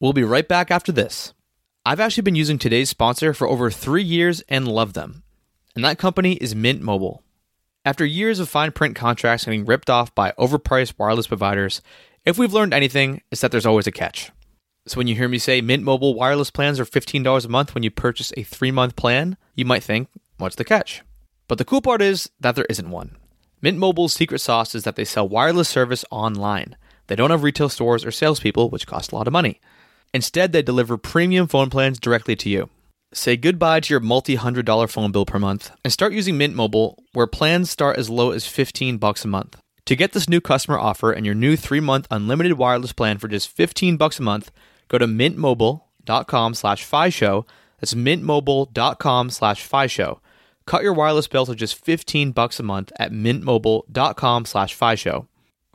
We'll be right back after this. I've actually been using today's sponsor for over three years and love them, and that company is Mint Mobile. After years of fine print contracts getting ripped off by overpriced wireless providers, if we've learned anything, it's that there's always a catch. So when you hear me say Mint Mobile wireless plans are $15 a month when you purchase a three month plan, you might think, what's the catch? But the cool part is that there isn't one. Mint Mobile's secret sauce is that they sell wireless service online. They don't have retail stores or salespeople, which cost a lot of money. Instead, they deliver premium phone plans directly to you. Say goodbye to your multi hundred dollar phone bill per month and start using Mint Mobile, where plans start as low as 15 bucks a month. To get this new customer offer and your new three month unlimited wireless plan for just 15 bucks a month, go to mintmobile.com slash show. That's mintmobile.com slash show. Cut your wireless bill to just 15 bucks a month at mintmobile.com slash show.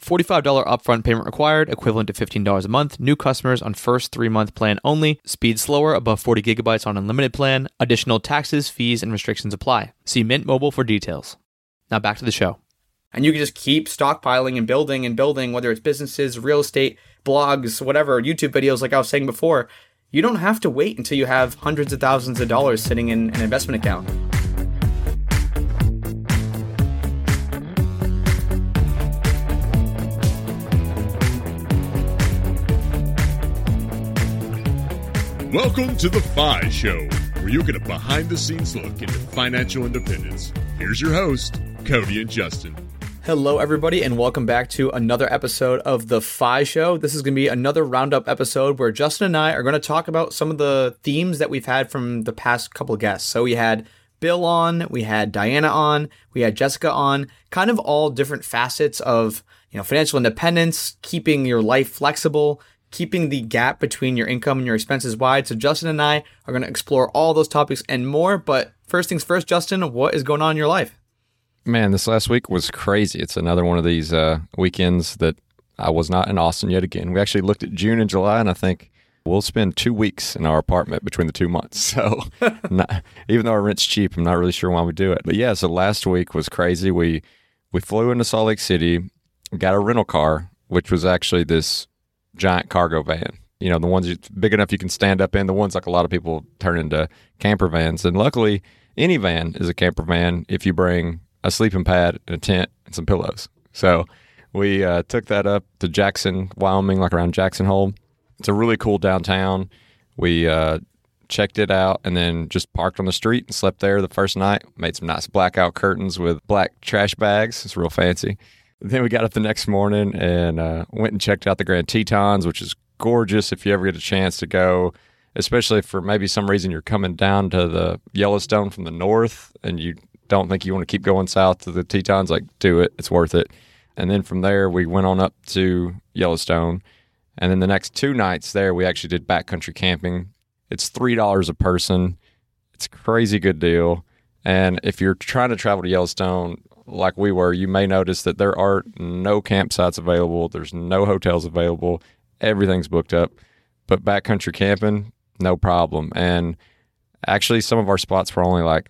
$45 upfront payment required, equivalent to $15 a month. New customers on first three month plan only. Speed slower, above 40 gigabytes on unlimited plan. Additional taxes, fees, and restrictions apply. See Mint Mobile for details. Now back to the show. And you can just keep stockpiling and building and building, whether it's businesses, real estate, blogs, whatever, YouTube videos, like I was saying before. You don't have to wait until you have hundreds of thousands of dollars sitting in an investment account. Welcome to the FI Show, where you get a behind the scenes look into financial independence. Here's your host, Cody and Justin. Hello, everybody, and welcome back to another episode of The FI Show. This is going to be another roundup episode where Justin and I are going to talk about some of the themes that we've had from the past couple guests. So we had Bill on, we had Diania on, we had Jessica on, kind of all different facets of you know financial independence, keeping your life flexible, keeping the gap between your income and your expenses wide. So Justin and I are going to explore all those topics and more. But first things first, Justin, what is going on in your life? Man, this last week was crazy. It's another one of these uh, weekends that I was not in Austin yet again. We actually looked at June and July, and I think we'll spend two weeks in our apartment between the two months. So, not, even though our rent's cheap, I'm not really sure why we do it. But yeah, so last week was crazy. We we flew into Salt Lake City, got a rental car, which was actually this giant cargo van. You know, the ones you, big enough you can stand up in, the ones like a lot of people turn into camper vans. And luckily, any van is a camper van if you bring a sleeping pad and a tent and some pillows. So we uh, took that up to Jackson, Wyoming, like around Jackson Hole. It's a really cool downtown. We uh, checked it out and then just parked on the street and slept there the first night. Made some nice blackout curtains with black trash bags. It's real fancy. Then we got up the next morning and uh, went and checked out the Grand Tetons, which is gorgeous if you ever get a chance to go, especially for maybe some reason you're coming down to the Yellowstone from the north and you don't think you want to keep going south to the Tetons. Like, do it, it's worth it. And then from there, we went on up to Yellowstone. And then the next two nights there, we actually did backcountry camping. It's $3 a person. It's a crazy good deal. And if you're trying to travel to Yellowstone, like we were, you may notice that there are no campsites available. There's no hotels available. Everything's booked up. But backcountry camping, no problem. And actually, some of our spots were only like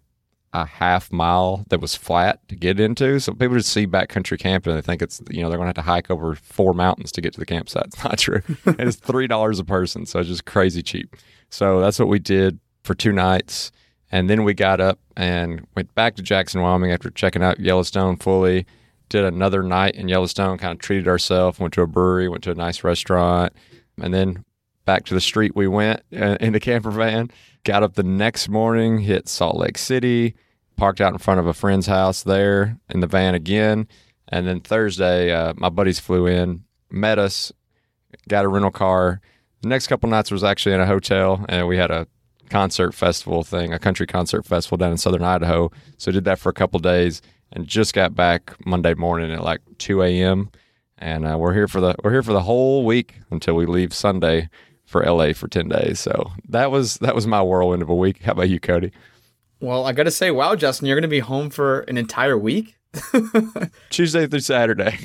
a half mile that was flat to get into. So people just see backcountry camping and they think it's, you know, they're going to have to hike over four mountains to get to the campsite. It's not true. it's $3 a person. So it's just crazy cheap. So that's what we did for two nights. And then we got up and went back to Jackson, Wyoming after checking out Yellowstone fully. Did another night in Yellowstone, kind of treated ourselves, went to a brewery, went to a nice restaurant, and then back to the street we went uh, in the camper van. Got up the next morning, hit Salt Lake City, parked out in front of a friend's house there in the van again. And then Thursday, uh, my buddies flew in, met us, got a rental car. The next couple nights was actually in a hotel, and we had a concert festival thing, a country concert festival down in southern Idaho. So I did that for a couple days and just got back Monday morning at like 2 a.m. And uh, we're here for the we're here for the whole week until we leave Sunday for LA for 10 days. So that was that was my whirlwind of a week. How about you, Cody? Well, I got to say, wow, Justin, you're going to be home for an entire week. Tuesday through Saturday.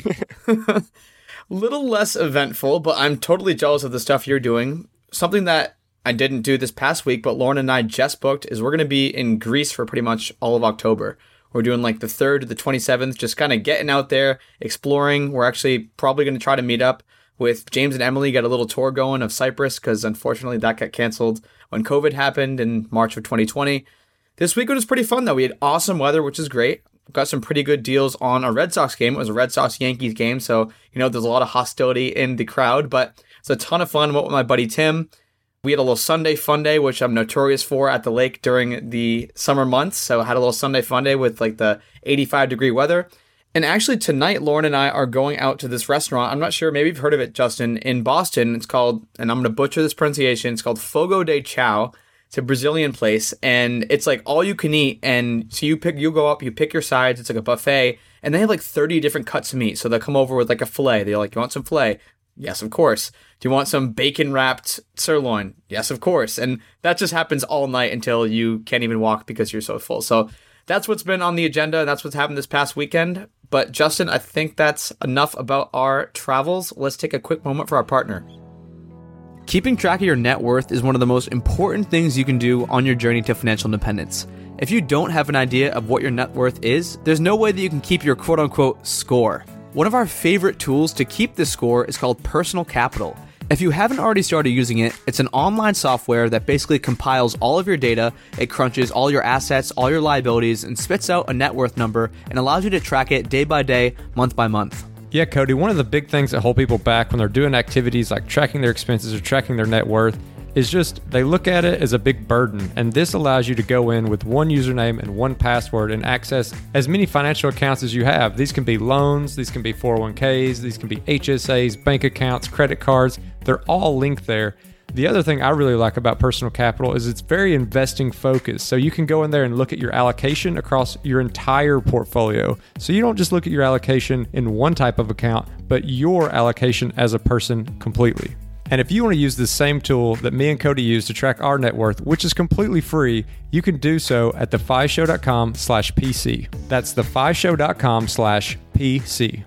Little less eventful, but I'm totally jealous of the stuff you're doing. Something that I didn't do this past week, but Lauren and I just booked is we're going to be in Greece for pretty much all of October. We're doing like the 3rd to the 27th, just kind of getting out there, exploring. We're actually probably going to try to meet up with James and Emily. Got a little tour going of Cyprus because unfortunately that got canceled when COVID happened in March of 2020. This week was pretty fun though. We had awesome weather, which is great. Got some pretty good deals on a Red Sox game. It was a Red Sox Yankees game, so you know there's a lot of hostility in the crowd, but it's a ton of fun. Went with my buddy Tim. We had a little Sunday fun day, which I'm notorious for at the lake during the summer months. So I had a little Sunday fun day with like the 85 degree weather. And actually, tonight, Lauren and I are going out to this restaurant. I'm not sure, maybe you've heard of it, Justin, in Boston. It's called, and I'm going to butcher this pronunciation, it's called Fogo de Chao. It's a Brazilian place, and it's like all you can eat. And so you pick, you go up, you pick your sides. It's like a buffet, and they have like 30 different cuts of meat. So they'll come over with like a fillet. They're like, "You want some fillet? Yes, of course. Do you want some bacon wrapped sirloin? Yes, of course. And that just happens all night until you can't even walk because you're so full. So that's what's been on the agenda. That's what's happened this past weekend. But Justin, I think that's enough about our travels. Let's take a quick moment for our partner. Keeping track of your net worth is one of the most important things you can do on your journey to financial independence. If you don't have an idea of what your net worth is, there's no way that you can keep your quote unquote score. One of our favorite tools to keep this score is called Personal Capital. If you haven't already started using it, it's an online software that basically compiles all of your data, it crunches all your assets, all your liabilities, and spits out a net worth number and allows you to track it day by day, month by month. Yeah, Cody, one of the big things that hold people back when they're doing activities like tracking their expenses or tracking their net worth is just they look at it as a big burden. And this allows you to go in with one username and one password and access as many financial accounts as you have. These can be loans, these can be 401ks, these can be HSAs, bank accounts, credit cards. They're all linked there. The other thing I really like about personal capital is it's very investing focused. So you can go in there and look at your allocation across your entire portfolio. So you don't just look at your allocation in one type of account, but your allocation as a person completely. And if you want to use the same tool that me and Cody use to track our net worth, which is completely free, you can do so at thefishow.com slash PC. That's thefishow.com slash PC.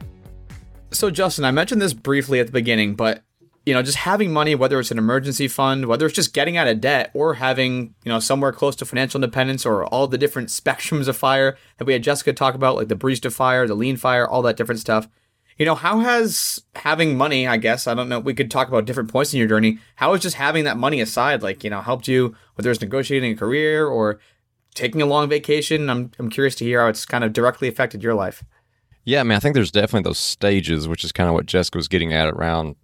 So, Justin, I mentioned this briefly at the beginning, but you know, just having money, whether it's an emergency fund, whether it's just getting out of debt, or having you know somewhere close to financial independence, or all the different spectrums of fire that we had Jessica talk about, like the barista fire, the lean fire, all that different stuff. You know, how has having money, I guess, I don't know, we could talk about different points in your journey. How has just having that money aside, like, you know, helped you, whether it's negotiating a career or taking a long vacation? I'm, I'm curious to hear how it's kind of directly affected your life. Yeah, I mean, I think there's definitely those stages, which is kind of what Jessica was getting at around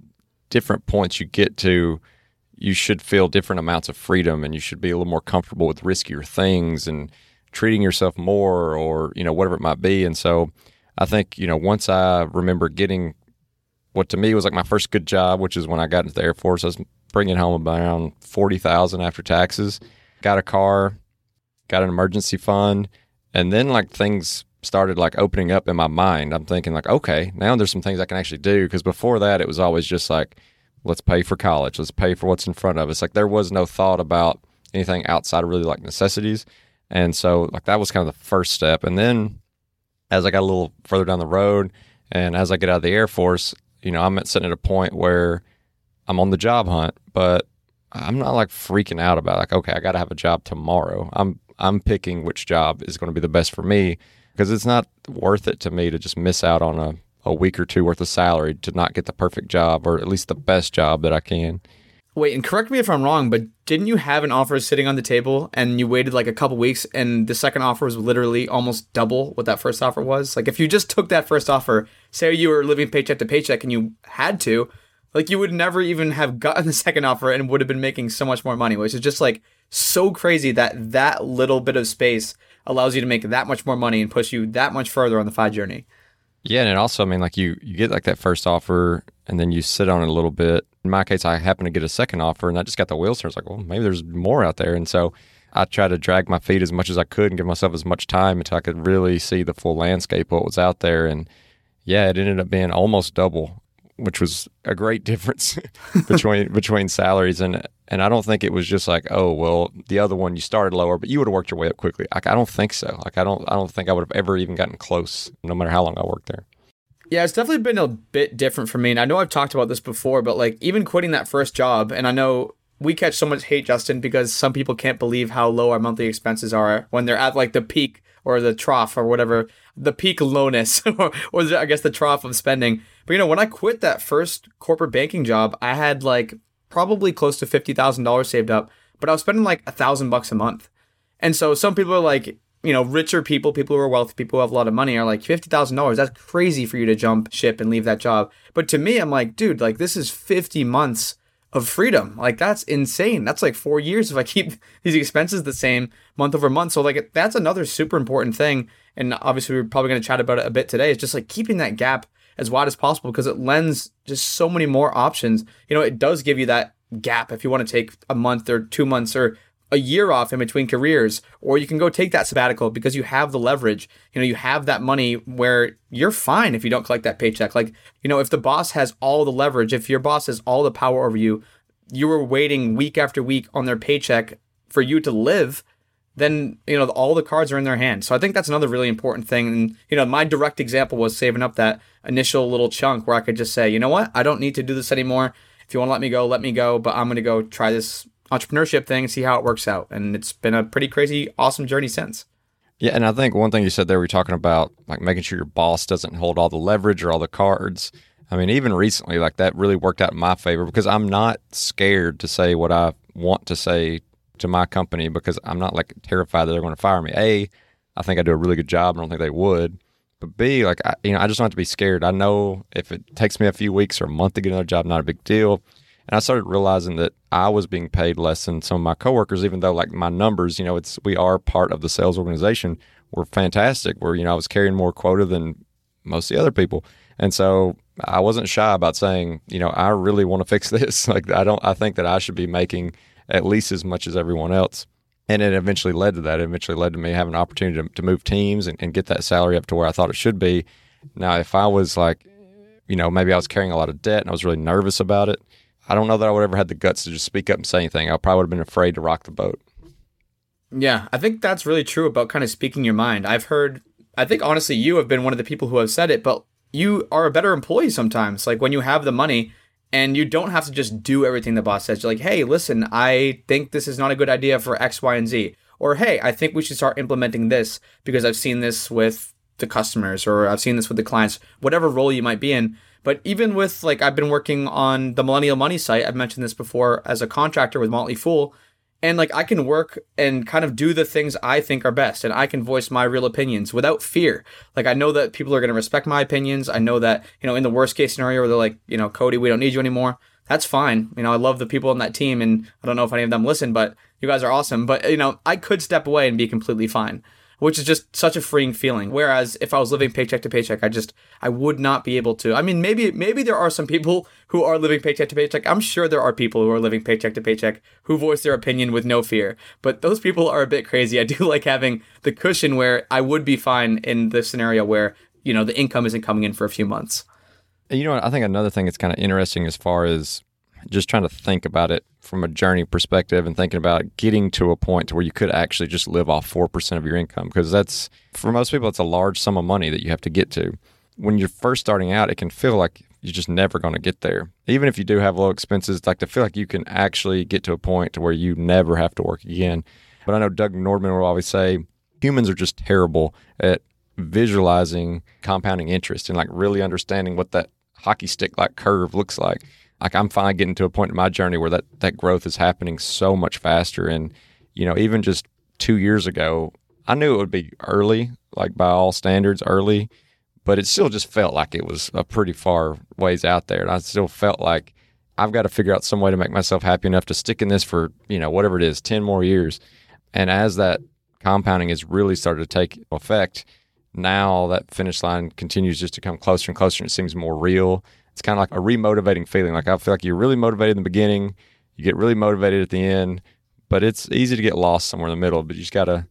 different points you get to. You should feel different amounts of freedom and you should be a little more comfortable with riskier things and treating yourself more or, you know, whatever it might be. And so, I think, you know, once I remember getting what to me was like my first good job, which is when I got into the Air Force, I was bringing home around 40,000 after taxes, got a car, got an emergency fund, and then like things started like opening up in my mind. I'm thinking like, okay, now there's some things I can actually do because before that it was always just like let's pay for college, let's pay for what's in front of us. Like there was no thought about anything outside of really like necessities. And so like that was kind of the first step. And then as I got a little further down the road and as I get out of the Air Force, you know, I'm sitting at a point where I'm on the job hunt, but I'm not like freaking out about like, okay, I got to have a job tomorrow. I'm I'm picking which job is going to be the best for me because it's not worth it to me to just miss out on a, a week or two worth of salary to not get the perfect job or at least the best job that I can. Wait, and correct me if I'm wrong, but didn't you have an offer sitting on the table and you waited like a couple weeks and the second offer was literally almost double what that first offer was? Like if you just took that first offer, say you were living paycheck to paycheck and you had to, like you would never even have gotten the second offer and would have been making so much more money, which is just like so crazy that that little bit of space allows you to make that much more money and push you that much further on the FI journey. Yeah, and it also, I mean, like you you get like that first offer and then you sit on it a little bit. In my case, I happened to get a second offer and I just got the wheels turned. It's like, well, maybe there's more out there. And so I tried to drag my feet as much as I could and give myself as much time until I could really see the full landscape, what was out there. And yeah, it ended up being almost double, which was a great difference between between salaries. And and I don't think it was just like, oh, well, the other one you started lower, but you would have worked your way up quickly. Like I don't think so. Like I don't I don't think I would have ever even gotten close, no matter how long I worked there. Yeah, it's definitely been a bit different for me. And I know I've talked about this before, but like even quitting that first job, and I know we catch so much hate, Justin, because some people can't believe how low our monthly expenses are when they're at like the peak or the trough or whatever, the peak lowness, or, or the, I guess the trough of spending. But you know, when I quit that first corporate banking job, I had like probably close to fifty thousand dollars saved up, but I was spending like a thousand bucks a month. And so some people are like, you know, richer people, people who are wealthy, people who have a lot of money are like fifty thousand dollars. That's crazy for you to jump ship and leave that job. But to me, I'm like, dude, like this is fifty months of freedom. Like that's insane. That's like four years if I keep these expenses the same month over month. So like that's another super important thing. And obviously we're probably going to chat about it a bit today. Is just like keeping that gap as wide as possible because it lends just so many more options. You know, it does give you that gap if you want to take a month or two months or a year off in between careers, or you can go take that sabbatical because you have the leverage. You know, you have that money where you're fine if you don't collect that paycheck. Like, you know, if the boss has all the leverage, if your boss has all the power over you, you were waiting week after week on their paycheck for you to live, then, you know, all the cards are in their hands. So I think that's another really important thing. And, you know, my direct example was saving up that initial little chunk where I could just say, you know what, I don't need to do this anymore. If you want to let me go, let me go, but I'm going to go try this entrepreneurship thing and see how it works out. And it's been a pretty crazy, awesome journey since. Yeah, and I think one thing you said there, we are talking about like making sure your boss doesn't hold all the leverage or all the cards. I mean, even recently, like that really worked out in my favor because I'm not scared to say what I want to say to my company because I'm not like terrified that they're going to fire me. A, I think I do a really good job. I don't think they would. But B, like I, you know, I just don't have to be scared. I know if it takes me a few weeks or a month to get another job, not a big deal. And I started realizing that I was being paid less than some of my coworkers, even though like my numbers, you know, it's we are part of the sales organization. We're fantastic. Where you know I was carrying more quota than most of the other people, and so I wasn't shy about saying, you know, I really want to fix this. like I don't, I think that I should be making at least as much as everyone else. And it eventually led to that. It eventually led to me having an opportunity to, to move teams and, and get that salary up to where I thought it should be. Now, if I was like, you know, maybe I was carrying a lot of debt and I was really nervous about it, I don't know that I would ever had the guts to just speak up and say anything. I probably would have been afraid to rock the boat. Yeah, I think that's really true about kind of speaking your mind. I've heard, I think honestly, you have been one of the people who have said it, but you are a better employee sometimes. Like when you have the money and you don't have to just do everything the boss says. You're like, hey, listen, I think this is not a good idea for X, Y, and Z. Or hey, I think we should start implementing this because I've seen this with the customers or I've seen this with the clients, whatever role you might be in. But even with like I've been working on the Millennial Money site, I've mentioned this before as a contractor with Motley Fool, and like I can work and kind of do the things I think are best and I can voice my real opinions without fear. Like I know that people are going to respect my opinions. I know that, you know, in the worst case scenario where they're like, you know, Cody, we don't need you anymore. That's fine. You know, I love the people on that team and I don't know if any of them listen, but you guys are awesome. But, you know, I could step away and be completely fine which is just such a freeing feeling. Whereas if I was living paycheck to paycheck, I just I would not be able to. I mean, maybe maybe there are some people who are living paycheck to paycheck. I'm sure there are people who are living paycheck to paycheck who voice their opinion with no fear. But those people are a bit crazy. I do like having the cushion where I would be fine in the scenario where you know the income isn't coming in for a few months. You know, I think another thing that's kind of interesting as far as just trying to think about it from a journey perspective and thinking about getting to a point to where you could actually just live off 4% of your income because that's for most people it's a large sum of money that you have to get to. When you're first starting out it can feel like you're just never going to get there. Even if you do have low expenses like to feel like you can actually get to a point to where you never have to work again. But i know doug nordman will always say humans are just terrible at visualizing compounding interest and like really understanding what that hockey stick like curve looks like like I'm finally getting to a point in my journey where that that growth is happening so much faster. And you know, even just two years ago, I knew it would be early, like by all standards, early, but it still just felt like it was a pretty far ways out there. And I still felt like I've got to figure out some way to make myself happy enough to stick in this for you know whatever it is, ten more years. And as that compounding has really started to take effect, now that finish line continues just to come closer and closer. And it seems more real it's kind of like a remotivating feeling. Like I feel like you're really motivated in the beginning, you get really motivated at the end, but it's easy to get lost somewhere in the middle. But you just got to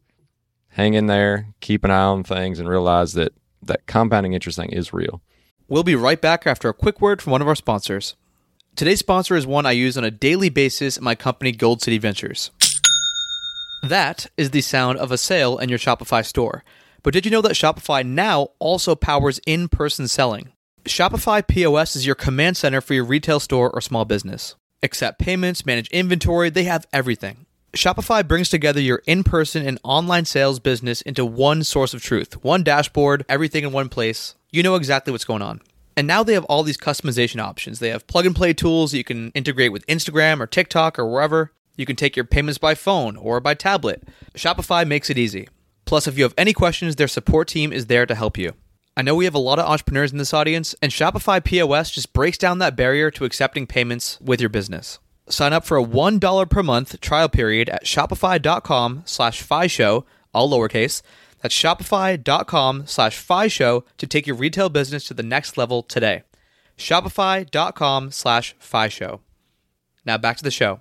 hang in there, keep an eye on things, and realize that that compounding interest thing is real. We'll be right back after a quick word from one of our sponsors. Today's sponsor is one I use on a daily basis at my company, Gold City Ventures. That is the sound of a sale in your Shopify store. But did you know that Shopify now also powers in person selling? Shopify POS is your command center for your retail store or small business. Accept payments, manage inventory, they have everything. Shopify brings together your in person and online sales business into one source of truth, one dashboard, everything in one place. You know exactly what's going on. And now they have all these customization options. They have plug and play tools that you can integrate with Instagram or TikTok or wherever. You can take your payments by phone or by tablet. Shopify makes it easy. Plus, if you have any questions, their support team is there to help you. I know we have a lot of entrepreneurs in this audience, and Shopify POS just breaks down that barrier to accepting payments with your business. Sign up for a $1 per month trial period at shopify.com slash show, all lowercase. That's shopify.com slash show to take your retail business to the next level today. Shopify.com slash show. Now back to the show.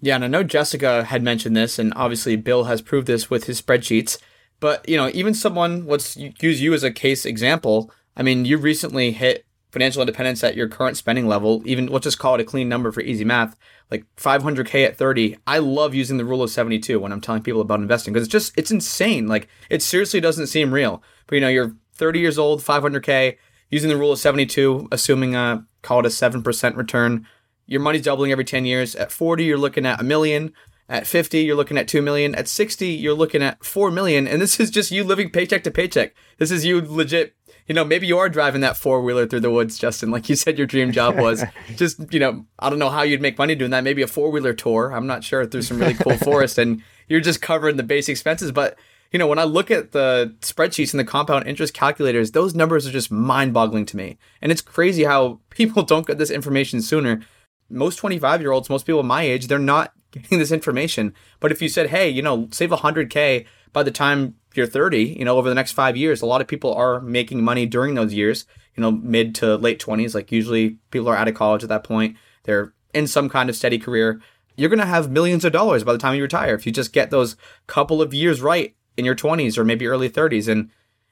Yeah, and I know Jessica had mentioned this, and obviously Bill has proved this with his spreadsheets. But you know, even someone let's use you as a case example. I mean, you recently hit financial independence at your current spending level. Even let's just call it a clean number for easy math, like 500k at 30. I love using the rule of 72 when I'm telling people about investing because it's just it's insane. Like it seriously doesn't seem real. But you know, you're 30 years old, 500k, using the rule of 72, assuming a call it a seven percent return your money's doubling every 10 years. At 40, you're looking at a million. At 50, you're looking at 2 million. At 60, you're looking at 4 million. And this is just you living paycheck to paycheck. This is you legit, you know, maybe you are driving that four wheeler through the woods, Justin, like you said your dream job was. just, you know, I don't know how you'd make money doing that. Maybe a four wheeler tour. I'm not sure through some really cool forest and you're just covering the base expenses. But, you know, when I look at the spreadsheets and the compound interest calculators, those numbers are just mind boggling to me. And it's crazy how people don't get this information sooner most 25 year olds, most people my age, they're not getting this information. But if you said, hey, you know, save 100K by the time you're 30, you know, over the next five years, a lot of people are making money during those years, you know, mid to late 20s. Like usually people are out of college at that point, they're in some kind of steady career. You're going to have millions of dollars by the time you retire if you just get those couple of years right in your 20s or maybe early 30s. And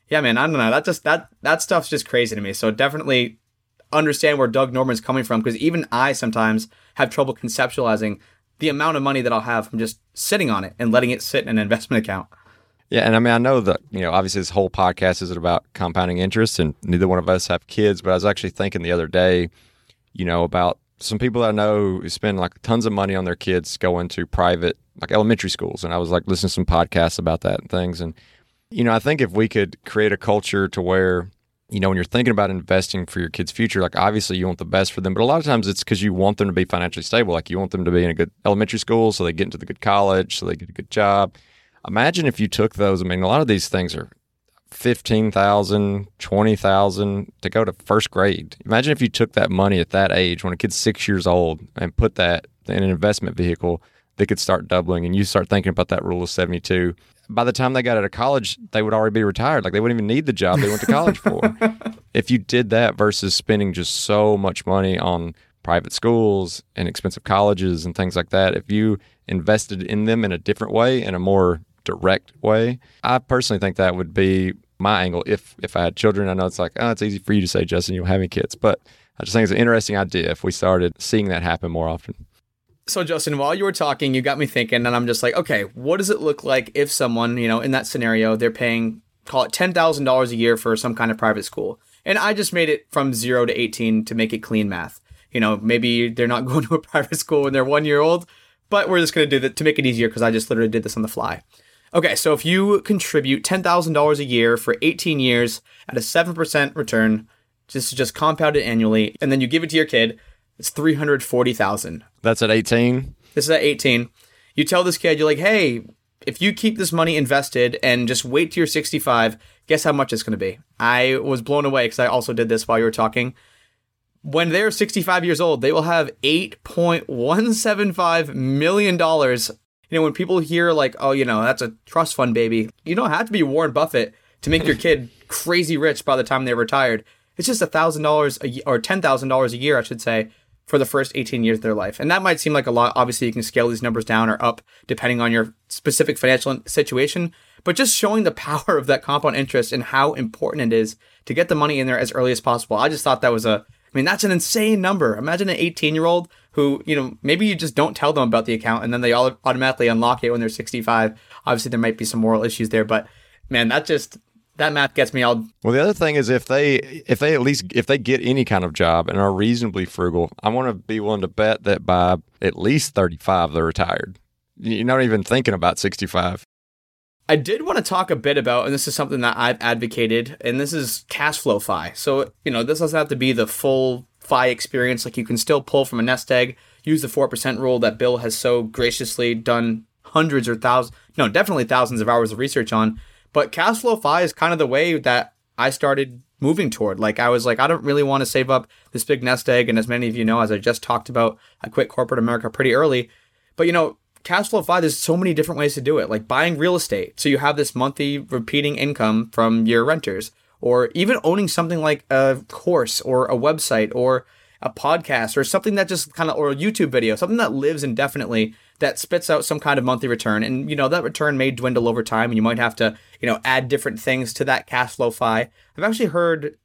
yeah, man, I don't know. That just that that stuff's just crazy to me. So definitely understand where Doug Nordman's coming from because even I sometimes have trouble conceptualizing the amount of money that I'll have from just sitting on it and letting it sit in an investment account. Yeah, and I mean, I know that you know, obviously, this whole podcast isn't about compounding interest, and neither one of us have kids. But I was actually thinking the other day, you know, about some people I know who spend like tons of money on their kids going to private, like elementary schools, and I was like listening to some podcasts about that and things, and you know, I think if we could create a culture to where you know, when you're thinking about investing for your kids' future, like obviously you want the best for them, but a lot of times it's because you want them to be financially stable. Like you want them to be in a good elementary school so they get into the good college, so they get a good job. Imagine if you took those. I mean, a lot of these things are 15,000, 20,000 to go to first grade. Imagine if you took that money at that age when a kid's six years old and put that in an investment vehicle that could start doubling and you start thinking about that rule of 72 by the time they got out of college, they would already be retired. Like they wouldn't even need the job they went to college for. if you did that versus spending just so much money on private schools and expensive colleges and things like that, if you invested in them in a different way, in a more direct way, I personally think that would be my angle. If if I had children, I know it's like, oh, it's easy for you to say, Justin, you don't have any kids, but I just think it's an interesting idea if we started seeing that happen more often. So, Justin, while you were talking, you got me thinking, and I'm just like, okay, what does it look like if someone, you know, in that scenario, they're paying, call it $10,000 a year for some kind of private school? And I just made it from zero to 18 to make it clean math. You know, maybe they're not going to a private school when they're one year old, but we're just going to do that to make it easier because I just literally did this on the fly. Okay, so if you contribute $10,000 a year for 18 years at a 7% return, just just compound it annually, and then you give it to your kid, it's 340,000. That's at 18. This is at 18. You tell this kid, you're like, hey, if you keep this money invested and just wait till you're 65, guess how much it's going to be? I was blown away because I also did this while you were talking. When they're 65 years old, they will have $8.175 million. You know, when people hear, like, oh, you know, that's a trust fund baby, you don't have to be Warren Buffett to make your kid crazy rich by the time they're retired. It's just $1,000 or $10,000 a year, I should say, for the first 18 years of their life. And that might seem like a lot. Obviously, you can scale these numbers down or up depending on your specific financial situation. But just showing the power of that compound interest and how important it is to get the money in there as early as possible. I just thought that was a, I mean, that's an insane number. Imagine an 18 year old who, you know, maybe you just don't tell them about the account and then they all automatically unlock it when they're 65. Obviously, there might be some moral issues there, but man, that just that math gets me all. Well, the other thing is if they if they at least if they get any kind of job and are reasonably frugal, I want to be willing to bet that by at least thirty five they're retired. You're not even thinking about sixty five. I did want to talk a bit about, and this is something that I've advocated, and this is cash flow FI. So, you know, this doesn't have to be the full FI experience. Like you can still pull from a nest egg, use the 4% rule that Bill has so graciously done hundreds or thousands, no, definitely thousands of hours of research on. But cash flow FI is kind of the way that I started moving toward. Like I was like, I don't really want to save up this big nest egg. And as many of you know, as I just talked about, I quit corporate America pretty early. But you know, cash flow FI, there's so many different ways to do it, like buying real estate. So you have this monthly repeating income from your renters, or even owning something like a course or a website or a podcast or something that just kind of, or a YouTube video, something that lives indefinitely that spits out some kind of monthly return. And, you know, that return may dwindle over time and you might have to, you know, add different things to that cash flow FI. I've actually heard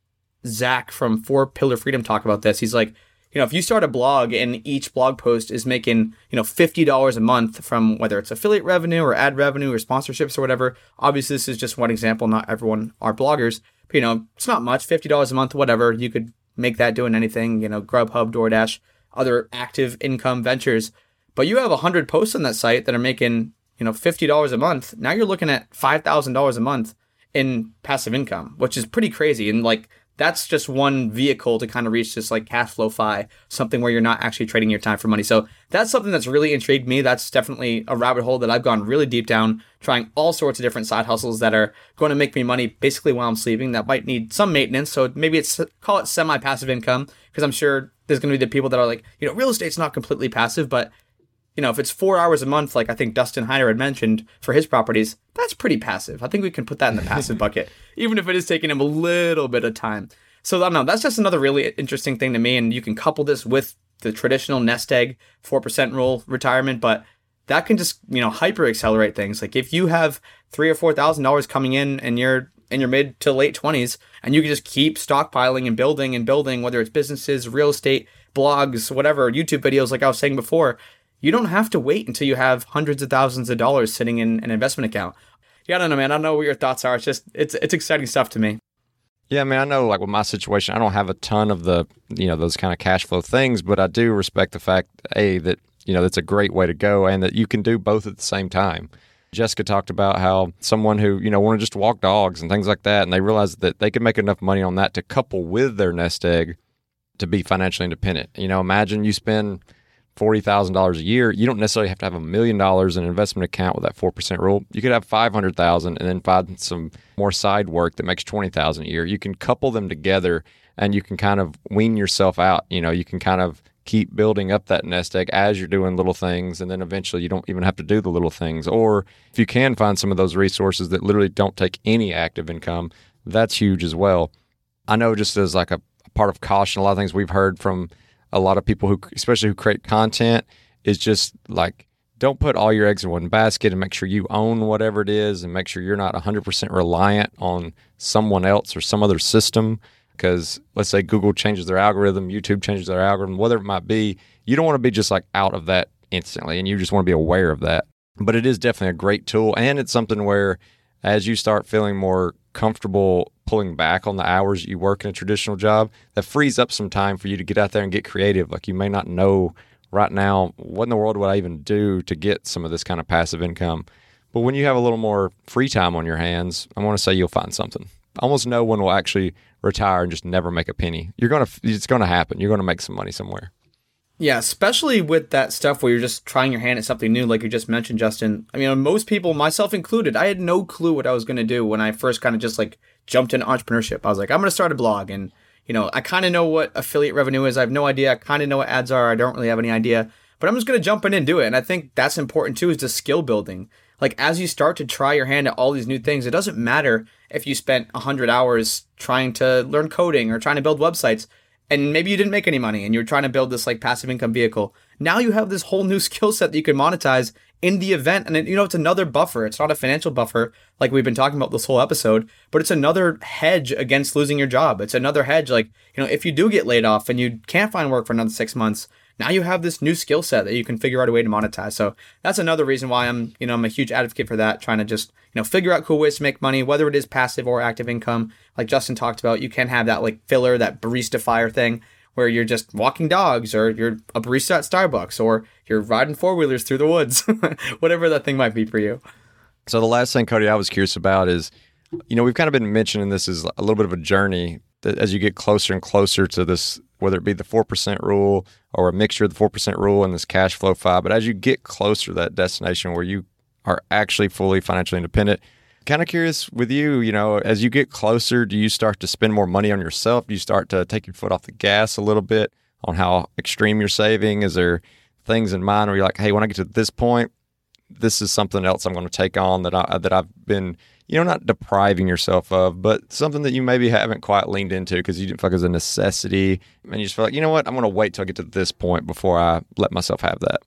Zach from Four Pillar Freedom talk about this. He's like, you know, if you start a blog and each blog post is making, you know, $50 a month from whether it's affiliate revenue or ad revenue or sponsorships or whatever, obviously this is just one example. Not everyone are bloggers, but, you know, it's not much, $50 a month, whatever. You could make that doing anything, you know, Grubhub, DoorDash, other active income ventures. But you have 100 posts on that site that are making, you know, $50 a month. Now you're looking at $5,000 a month in passive income, which is pretty crazy. And like that's just one vehicle to kind of reach this like cash flow fi, something where you're not actually trading your time for money. So that's something that's really intrigued me. That's definitely a rabbit hole that I've gone really deep down, trying all sorts of different side hustles that are going to make me money basically while I'm sleeping. That might need some maintenance. So maybe it's call it semi passive income because I'm sure there's going to be the people that are like, you know, real estate's not completely passive, but you know, if it's four hours a month, like I think Dustin Heiner had mentioned for his properties, that's pretty passive. I think we can put that in the passive bucket, even if it is taking him a little bit of time. So I don't know. That's just another really interesting thing to me, and you can couple this with the traditional nest egg four percent rule retirement, but that can just you know hyper accelerate things. Like if you have three or four thousand dollars coming in, and you're in your mid to late twenties, and you can just keep stockpiling and building and building, whether it's businesses, real estate, blogs, whatever, YouTube videos, like I was saying before you don't have to wait until you have hundreds of thousands of dollars sitting in an investment account. Yeah, I don't know, man. I don't know what your thoughts are. It's just it's it's exciting stuff to me. Yeah, I mean, I know like with my situation, I don't have a ton of the you know those kind of cash flow things, but I do respect the fact a that you know that's a great way to go, and that you can do both at the same time. Jessica talked about how someone who you know want to just walk dogs and things like that, and they realized that they could make enough money on that to couple with their nest egg to be financially independent. You know, imagine you spend forty thousand dollars a year, you don't necessarily have to have a million dollars in an investment account with that four percent rule. You could have five hundred thousand and then find some more side work that makes twenty thousand a year. You can couple them together and you can kind of wean yourself out. You know, you can kind of keep building up that nest egg as you're doing little things and then eventually you don't even have to do the little things. Or if you can find some of those resources that literally don't take any active income, that's huge as well. I know just as like a part of caution, a lot of things we've heard from a lot of people who, especially who create content, is just like don't put all your eggs in one basket and make sure you own whatever it is and make sure you're not 100% reliant on someone else or some other system. Because let's say Google changes their algorithm, YouTube changes their algorithm, whatever it might be, you don't want to be just like out of that instantly and you just want to be aware of that. But it is definitely a great tool and it's something where as you start feeling more comfortable pulling back on the hours you work in a traditional job, that frees up some time for you to get out there and get creative. Like you may not know right now what in the world would I even do to get some of this kind of passive income. But when you have a little more free time on your hands, I want to say you'll find something. Almost no one will actually retire and just never make a penny. You're gonna, it's gonna happen. You're gonna make some money somewhere. Yeah, especially with that stuff where you're just trying your hand at something new, like you just mentioned, Justin. I mean, most people, myself included, I had no clue what I was going to do when I first kind of just like jumped into entrepreneurship. I was like, I'm going to start a blog. And, you know, I kind of know what affiliate revenue is. I have no idea. I kind of know what ads are. I don't really have any idea. But I'm just going to jump in and do it. And I think that's important too, is the skill building. Like, as you start to try your hand at all these new things, it doesn't matter if you spent 100 hours trying to learn coding or trying to build websites and maybe you didn't make any money and you're trying to build this like passive income vehicle. Now you have this whole new skill set that you can monetize in the event. And you know, it's another buffer. It's not a financial buffer like we've been talking about this whole episode, but it's another hedge against losing your job. It's another hedge. Like, you know, if you do get laid off and you can't find work for another six months, now you have this new skill set that you can figure out a way to monetize. So that's another reason why I'm, you know, I'm a huge advocate for that, trying to just, you know, figure out cool ways to make money, whether it is passive or active income. Like Justin talked about, you can have that like filler, that barista fire thing where you're just walking dogs or you're a barista at Starbucks or you're riding four wheelers through the woods, whatever that thing might be for you. So the last thing, Cody, I was curious about is, you know, we've kind of been mentioning this is a little bit of a journey that as you get closer and closer to this, whether it be the four percent rule or a mixture of the four percent rule and this cash flow FI. But as you get closer to that destination where you are actually fully financially independent, kind of curious with you, you know, as you get closer, do you start to spend more money on yourself? Do you start to take your foot off the gas a little bit on how extreme you're saving? Is there things in mind where you're like, hey, when I get to this point, this is something else I'm going to take on that I that I've been, you know, not depriving yourself of, but something that you maybe haven't quite leaned into because you didn't feel like it was a necessity, and you just feel like, you know what, I'm going to wait till I get to this point before I let myself have that.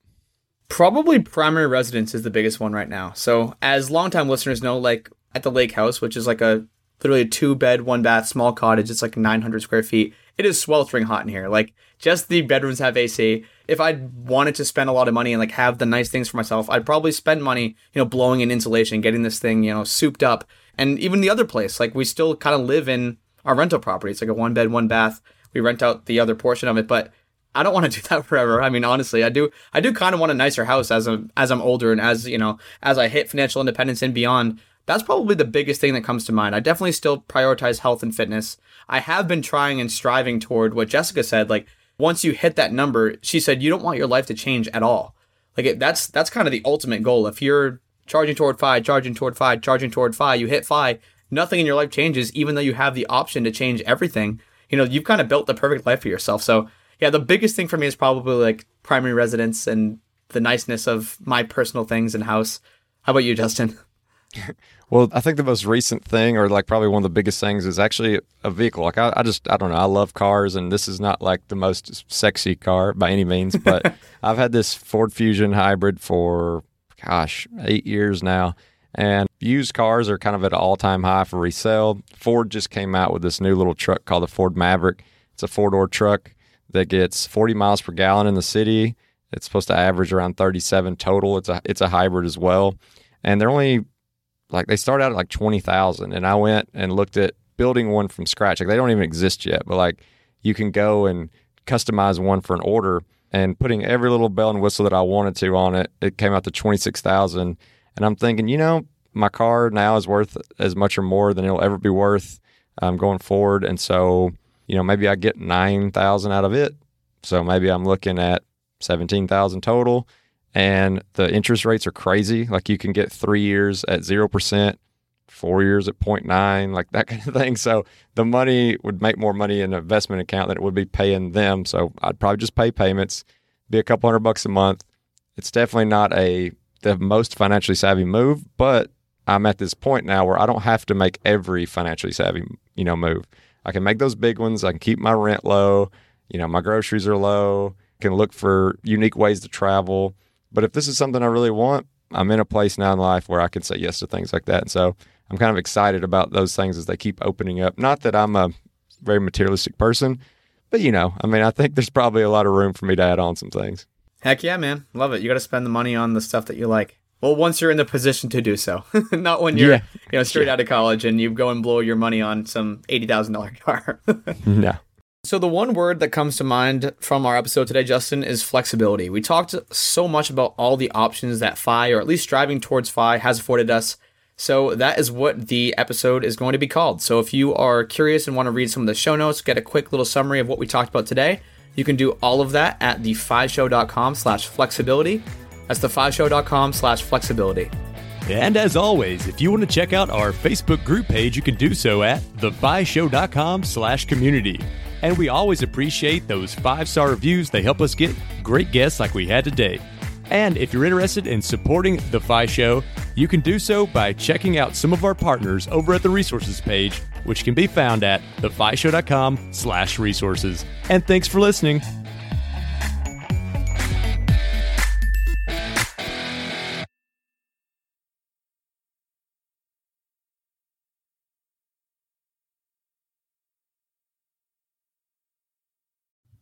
Probably primary residence is the biggest one right now. So, as longtime listeners know, like at the lake house, which is like a literally a two bed, one bath, small cottage, it's like 900 square feet. It is sweltering hot in here. Like, just the bedrooms have AC. If I wanted to spend a lot of money and like have the nice things for myself, I'd probably spend money, you know, blowing in insulation, getting this thing, you know, souped up. And even the other place, like we still kind of live in our rental property. It's like a one bed, one bath. We rent out the other portion of it, but I don't want to do that forever. I mean, honestly, I do. I do kind of want a nicer house as I'm as I'm older and as you know, as I hit financial independence and beyond. That's probably the biggest thing that comes to mind. I definitely still prioritize health and fitness. I have been trying and striving toward what Jessica said. Like once you hit that number, she said you don't want your life to change at all. Like it, that's that's kind of the ultimate goal. If you're charging toward FI, charging toward FI, charging toward FI, you hit FI, nothing in your life changes, even though you have the option to change everything. You know, you've kind of built the perfect life for yourself. So yeah, the biggest thing for me is probably like primary residence and the niceness of my personal things and house. How about you, Justin? well, I think the most recent thing, or like probably one of the biggest things, is actually a vehicle. Like I, I just, I don't know, I love cars, and this is not like the most sexy car by any means, but I've had this Ford Fusion hybrid for, gosh, eight years now. And used cars are kind of at an all time high for resale. Ford just came out with this new little truck called the Ford Maverick. It's a four door truck that gets 40 miles per gallon in the city. It's supposed to average around 37 total. It's a it's a hybrid as well, and they're only like they start out at like 20,000. And I went and looked at building one from scratch. Like they don't even exist yet, but like you can go and customize one for an order and putting every little bell and whistle that I wanted to on it. It came out to 26,000. And I'm thinking, you know, my car now is worth as much or more than it'll ever be worth um, going forward. And so you know, maybe I get 9,000 out of it. So maybe I'm looking at 17,000 total and the interest rates are crazy. Like you can get 3 years at 0%, 4 years at 0.9, like that kind of thing. So the money would make more money in an investment account than it would be paying them. So I'd probably just pay payments, be a couple hundred bucks a month. It's definitely not a the most financially savvy move, but I'm at this point now where I don't have to make every financially savvy, you know, move. I can make those big ones. I can keep my rent low. You know, my groceries are low. Can look for unique ways to travel. But if this is something I really want, I'm in a place now in life where I can say yes to things like that. And so I'm kind of excited about those things as they keep opening up. Not that I'm a very materialistic person, but you know, I mean, I think there's probably a lot of room for me to add on some things. Heck yeah, man. Love it. You got to spend the money on the stuff that you like. Well, once you're in the position to do so, not when you're yeah. you know straight yeah. out of college and you go and blow your money on some eighty thousand dollar car. no. So the one word that comes to mind from our episode today, Justin, is flexibility. We talked so much about all the options that FI, or at least striving towards FI, has afforded us. So that is what the episode is going to be called. So if you are curious and want to read some of the show notes, get a quick little summary of what we talked about today, you can do all of that at thefishow.com slash flexibility. That's thefishow.com slash flexibility. And as always, if you want to check out our Facebook group page, you can do so at thefishow.com slash community. And we always appreciate those five-star reviews. They help us get great guests like we had today. And if you're interested in supporting The Fi Show, you can do so by checking out some of our partners over at the resources page, which can be found at thefishow.com slash resources. And thanks for listening.